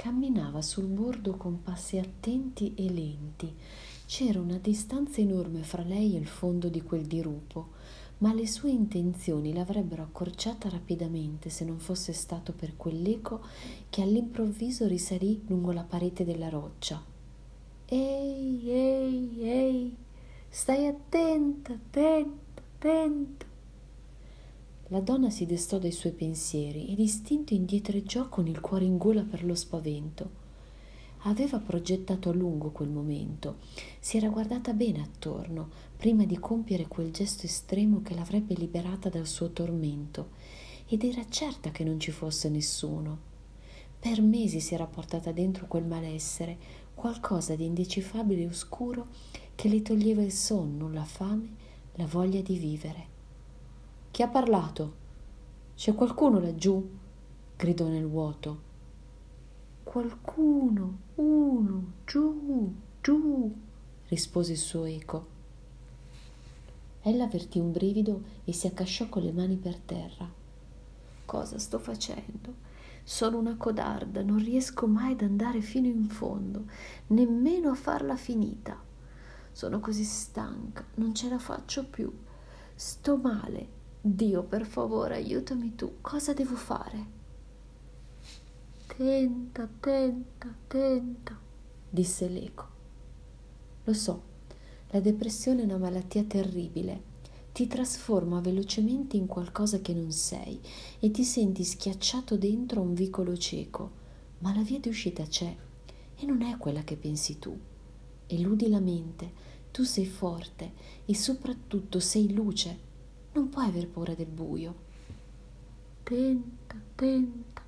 Camminava sul bordo con passi attenti e lenti. C'era una distanza enorme fra lei e il fondo di quel dirupo, ma le sue intenzioni l'avrebbero accorciata rapidamente se non fosse stato per quell'eco che all'improvviso risalì lungo la parete della roccia. Ehi, ehi, ehi, stai attenta, attenta, attenta. La donna si destò dai suoi pensieri e d'istinto indietreggiò con il cuore in gola per lo spavento. Aveva progettato a lungo quel momento, si era guardata bene attorno prima di compiere quel gesto estremo che l'avrebbe liberata dal suo tormento ed era certa che non ci fosse nessuno. Per mesi si era portata dentro quel malessere, qualcosa di indecifabile e oscuro che le toglieva il sonno, la fame, la voglia di vivere. Chi ha parlato? C'è qualcuno laggiù? gridò nel vuoto. Qualcuno, uno, giù, giù, rispose il suo eco. Ella avvertì un brivido e si accasciò con le mani per terra. Cosa sto facendo? Sono una codarda, non riesco mai ad andare fino in fondo, nemmeno a farla finita. Sono così stanca, non ce la faccio più. Sto male. Dio, per favore, aiutami tu. Cosa devo fare? Tenta, tenta, tenta, disse l'eco. Lo so, la depressione è una malattia terribile. Ti trasforma velocemente in qualcosa che non sei e ti senti schiacciato dentro un vicolo cieco, ma la via di uscita c'è e non è quella che pensi tu. Eludi la mente, tu sei forte e soprattutto sei luce. Non puoi aver paura del buio. Tenta, tenta